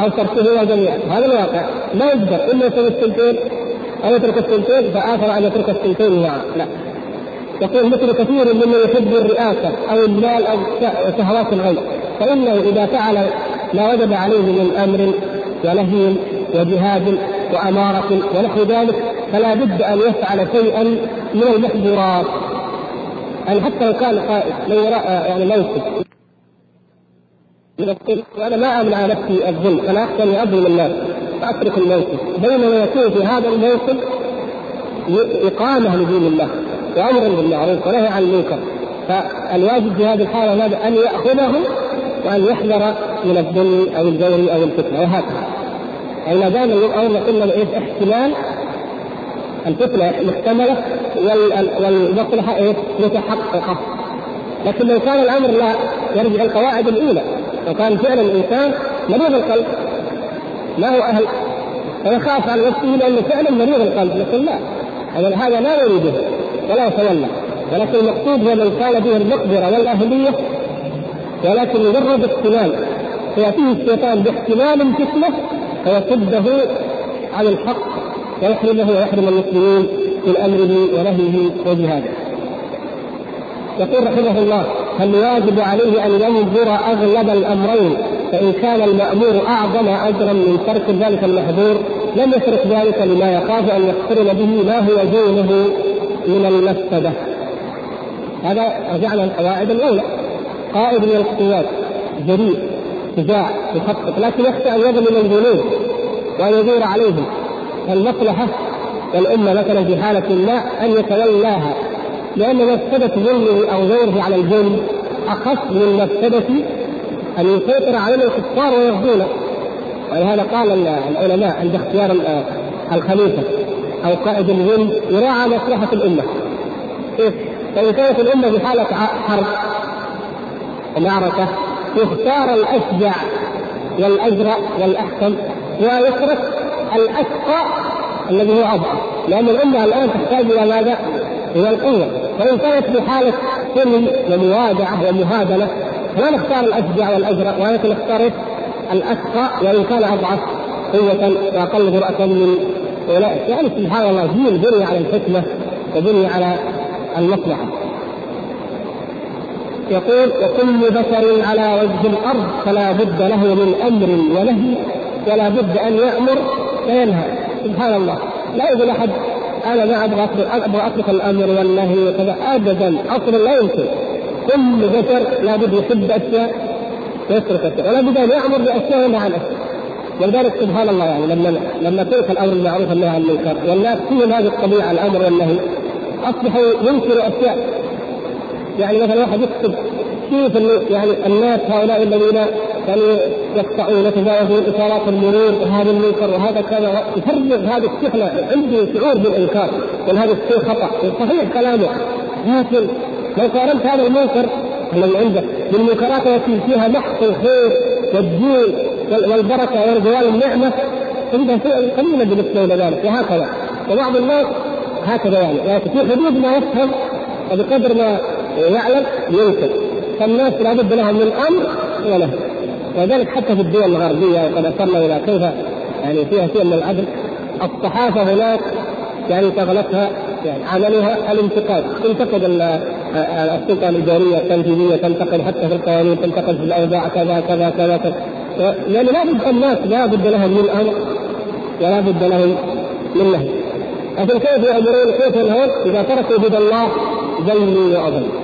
أو تركهما جميعا. هذا الواقع. لا يقدر. إلا يسوي الثنتين أو يترك الثنتين فاثر أن يترك الثنتين معا لا. يقول مثل كثير ممن يحب الرئاسة أو المال أو شهوات الغير فإنه إذا فعل ما وجب عليه من أمر ونهي وجهاد وأمارة ونحو ذلك فلا بد أن يفعل شيئا من المحظورات. يعني حتى لو كان قائد لو يعني موقف وأنا ما امن على نفسي الظلم أنا أخشى اني اظلم الناس فأترك الموقف. بينما يكون في هذا الموقف إقامة لدين الله وامر بالمعروف ونهي عن المنكر. فالواجب في هذه الحالة أن ياخذه وأن يحذر من الظلم أو الجور أو الفتنة وهكذا. يعني ما دام الامر قلنا إيش احتمال الفتنه محتمله والمصلحه إيش متحققة. لكن لو كان الأمر لا يرجع القواعد الأولى لو كان فعلا الإنسان مريض القلب ما هو أهل؟ فيخاف على نفسه لأنه فعلا مريض القلب لكن لا. هذا لا يريده ولا يتولى. ولكن المقصود هو من كان به المقدرة والاهليه ولكن مجرد احتمال. فيأتيه الشيطان باحتمال فتنه فيصده عن الحق ويحرمه ويحرم المسلمين من أمره ونهيه وجهاده. يقول رحمه الله فالواجب عليه أن ينظر أغلب الأمرين فإن كان المأمور أعظم أجرا من ترك ذلك المحظور لم يترك ذلك لما يخاف أن يقترن به ما هو دونه من المفسدة. هذا رجعنا القواعد الأولى قائد من القوات جريء شجاع يخطط لكن يخشى أن يظلم الجنود وأن يدور عليهم. المصلحة والأمة مثلا في حالة ما أن يتولاها لأن مفسدة ظلمه أو غيره على الجن أخف من مفسدة أن يسيطر علينا الكفار ويغزونا ولهذا قال العلماء عند اختيار الخليفة أو قائد الجند يراعى مصلحة الأمة. كيف؟ فإن كانت الأمة في حالة حرب ومعركة يختار الأشجع والازرع والأحكم ويترك الأشقى الذي هو أضعف. لأن الأمة الآن تحتاج إلى ماذا؟ إلى القوة. فإن كانت في حاله سلم وموادعة ومهادنه فلا نختار الأشجع والأزرق ولكن نختار الأشقى وإن كان أضعف قوة وأقل جرأة من أولئك. يعني سبحان الله جيل بني على الحكمة وبني على المصلحة. يقول وكل بشر على وجه الأرض فلا بد له من أمر ونهي ولا بد أن يأمر وينهى سبحان الله. لا يقول أحد أنا ما أبغى أبغى اترك الأمر والنهي وكذا. ابدا أصلا لا يمكن. كل بشر لابد يحب أشياء ويترك أشياء ولا بد أن يأمر بأشياء وينهى عن أشياء. ولذلك سبحان الله يعني لما لما ترك الأمر بالمعروف والنهي عن المنكر والناس فيهم هذه الطبيعة الأمر والنهي أصبحوا ينكروا أشياء. يعني مثلا واحد يكتب كيف يعني الناس هؤلاء الذين يعني يقطعون يتجاوزون اشارات المرور وهذا المنكر وهذا كذا يفرغ هذه السحنه عنده شعور بالإنكار بل هذا الشيء خطأ. صحيح كلامه لكن لو قارنت هذا المنكر الذي عندك بالمنكرات التي فيها محق الخير والدين والبركة ورجوان النعمه عنده شيء قليلا بالنسبة إلى ذلك وهكذا. وبعض الناس هكذا يعني لكن في حدود ما يفهم وبقدر ما يعلم ينكر فالناس لابد لهم من أمر ونهي ولذلك حتى في الدول الغربية وقد أشرنا إلى كيف يعني فيها شيء من العدل. الصحافة هناك يعني شغلتها يعني عملها الانتقاد. تنتقد السلطة الإدارية التنفيذية تنتقد حتى في القوانين تنتقد في الأوضاع كذا كذا كذا كذا. يعني لا بد الناس لا بد لهم من أمر ولا بد لهم من نهي. لكن كيف يأمرون كيف ينهون؟ إذا تركوا هدى الله ذلوا وأضلوا.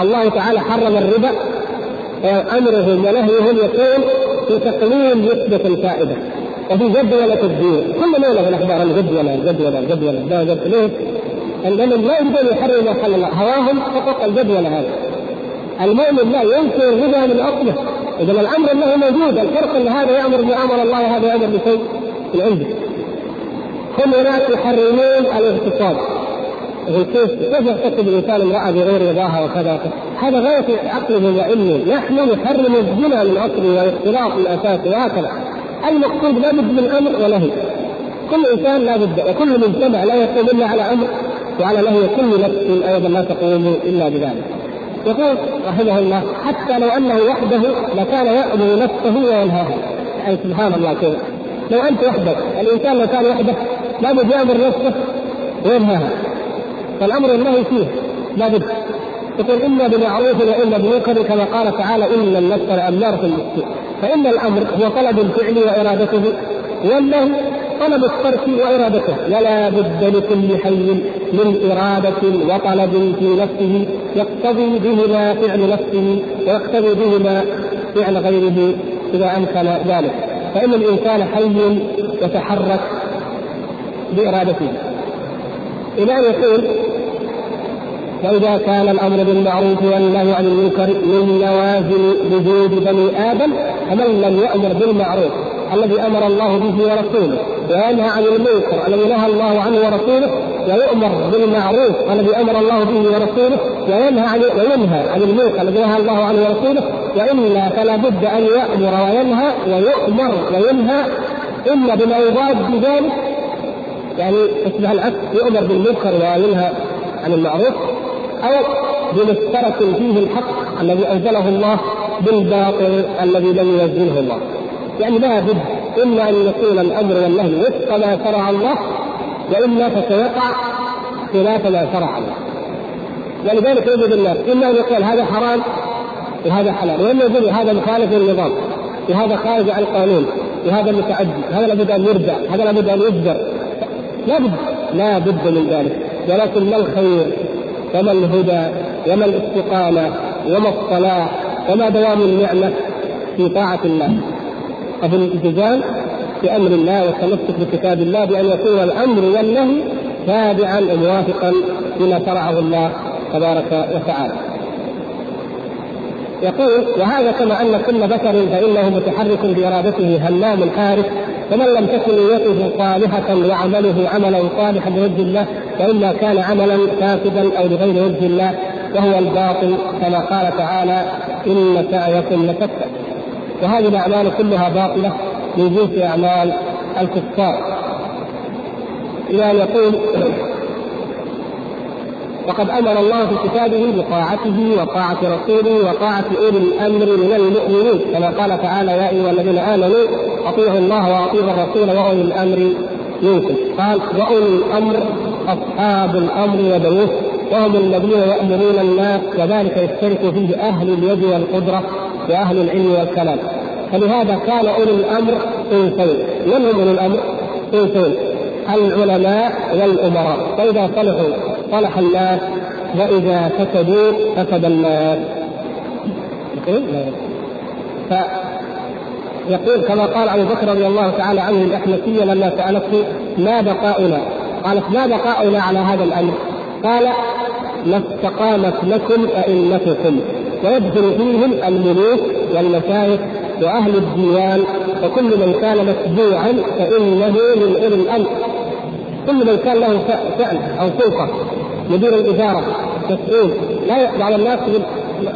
الله تعالى حرم الربا امرهم ونهيهم يكون في تقليل نسبة الفائدة وفي جدولة الدين كل ليلة في الأخبار الجدولة الجدولة الجدولة ده ليه؟ لأنهم لا يريدون يحرروا ما حل الله هواهم فقط الجدولة هذه المؤمن لا ينكر الربا من أصله إذا الأمر أنه موجود الفرق أن هذا يأمر بأمر الله وهذا يأمر بشيء من عنده هم هناك يحرمون الاغتصاب. كيف كيف يغتصب الإنسان امرأة بغير رضاها وكذا هذا غاية عقله وعلمه نحن نحرم الزنا من اصله والاختلاط من اساسه وهكذا. المقصود لا بد من أمر ونهي. كل إنسان لا بد وكل مجتمع لا يقوم إلا على أمر وعلى نهي كل نفس أيضا لا تقوم إلا بذلك. يقول رحمه الله حتى لو أنه وحده لكان يأمر نفسه وينهاها يعني سبحان الله كيف؟ لو أنت وحدك الإنسان لو كان وحده لابد يأمر نفسه وينهاها فالأمر والنهي فيه. لابد يقول اما بمعروف واما بمنكر كما قال تعالى إن النفس لاماره بالسوء. فإن الأمر هو طلب الفعل وإرادته والنهي طلب الترك وإرادته. ولا بد لكل حي من إرادة وطلب في نفسه يقتضي بهما فعل نفسه ويقتضي بهما فعل غيره إذا أمكن ذلك. فإن الإنسان حي يتحرك بإرادته. إلى ان يقول فإذا كان الأمر بالمعروف والنهي عن المنكر من لوازم وجود بني آدم فمن لم يأمر بالمعروف الذي أمر الله به ورسوله وينهى عن المنكر الذي نهى الله عنه ورسوله ويؤمر بالمعروف الذي أمر الله به ورسوله وينهى عن وينهى عن المنكر الذي نهى الله عنه ورسوله وإلا فلا بد أن يأمر وينهى ويؤمر وينهى إما بما يضاد ذلك يعني يصبح العكس يؤمر بالمنكر وينهى عن المعروف أو بمشترك فيه الحق الذي أنزله الله بالباطل الذي لم ينزله الله. يعني لا بد إما أن يكون الأمر والنهي وفق ما شرع الله والا فسيقع خلاف ما شرع الله. ولذلك يجد الناس. إما أن يقول هذا حرام وهذا حلال. وإما يقول هذا مخالف للنظام. وهذا خارج عن القانون. وهذا متعدي هذا لابد أن يرجع. هذا لابد أن يجبر. لا بد لا بد من ذلك. ولكن ما الخير؟ وما الهدى؟ وما الاستقامة؟ وما الصلاح وما دوام النعمة في طاعة الله؟ وفي الالتزام بأمر الله والتمسك بكتاب الله بأن يكون الأمر والنهي تابعا وموافقا لما شرعه الله تبارك وتعالى. يقول وهذا كما أن كل بشر فإنه متحرك بإرادته همام حارس فمن لم تكن نيته صالحة وعمله عملا صالحا لوجه الله فإما كان عملا فاسدا أو لغير وجه الله وهو الباطل كما قال تعالى إن سعيكم لشتى وهذه الأعمال كلها باطلة من جنس أعمال الكفار. إلى أن يقول وقد أمر الله في كتابه بطاعته وطاعة رسوله وطاعة أولي الأمر من المؤمنين. كما قال تعالى يا أيها الذين آمنوا أطيعوا الله وأطيعوا الرسول وأولي الأمر منكم. قال وأولي الأمر أصحاب الأمر وبنوه وهم الذين يأمرون الناس وذلك يشترك فيه أهل اليد والقدرة وأهل العلم والكلام. فلهذا كان أولي الأمر صنفين من هم أولي الأمر؟ صنفين العلماء والأمراء. فإذا صلحوا صلح الناس واذا فسدوا فسد الناس. فيقول كما قال أبو بكر رضي الله تعالى عنه الاحنفيه لما سألته ما بقاؤنا؟ قالت ما بقاؤنا على هذا الأمر؟ قال ما استقامت لكم ائمتكم ويدخل فيهم الملوك والمشايخ وأهل الديوان وكل من كان متبوعا فإنه من أولي الأمر. كل من كان له فعل أو سلطة. مدير الإدارة مسؤول لا بعض الناس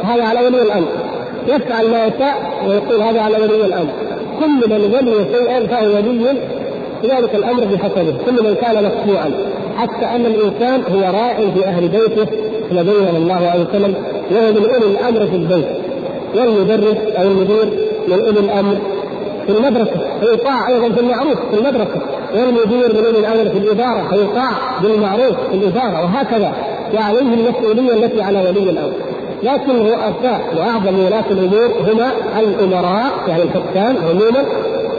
هذا على ولي الأمر. يفعل ما يشاء ويقول هذا على ولي الأمر. كل من ولي شيئا فهو ولي ذلك الأمر بحسبه، كل من كان مشفوعا حتى أن الإنسان هو راعي في أهل بيته بين الله عليه وسلم وهو من أولي الأمر في البيت. والمدرس أو المدير من أولي الأمر. في المدرسة فيطاع أيضا في المعروف في المدرسة. والمدير من الامر في الإدارة؟ فيطاع بالمعروف في الإدارة وهكذا. وعليه المسؤولية التي على ولي الأمر. لكن رؤساء وأعظم ولاة الأمور هما الأمراء يعني الحكام عموما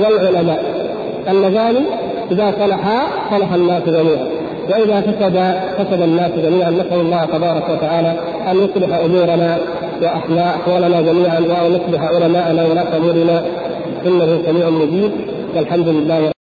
والعلماء. اللذان إذا صلحا صلح الناس جميعا. وإذا فسد فسد الناس جميعا نسأل الله تبارك وتعالى أن يصلح أمورنا واحوالنا جميعا وأن يصلح علماءنا ولاة امورنا إنه سميع مجيب والحمد لله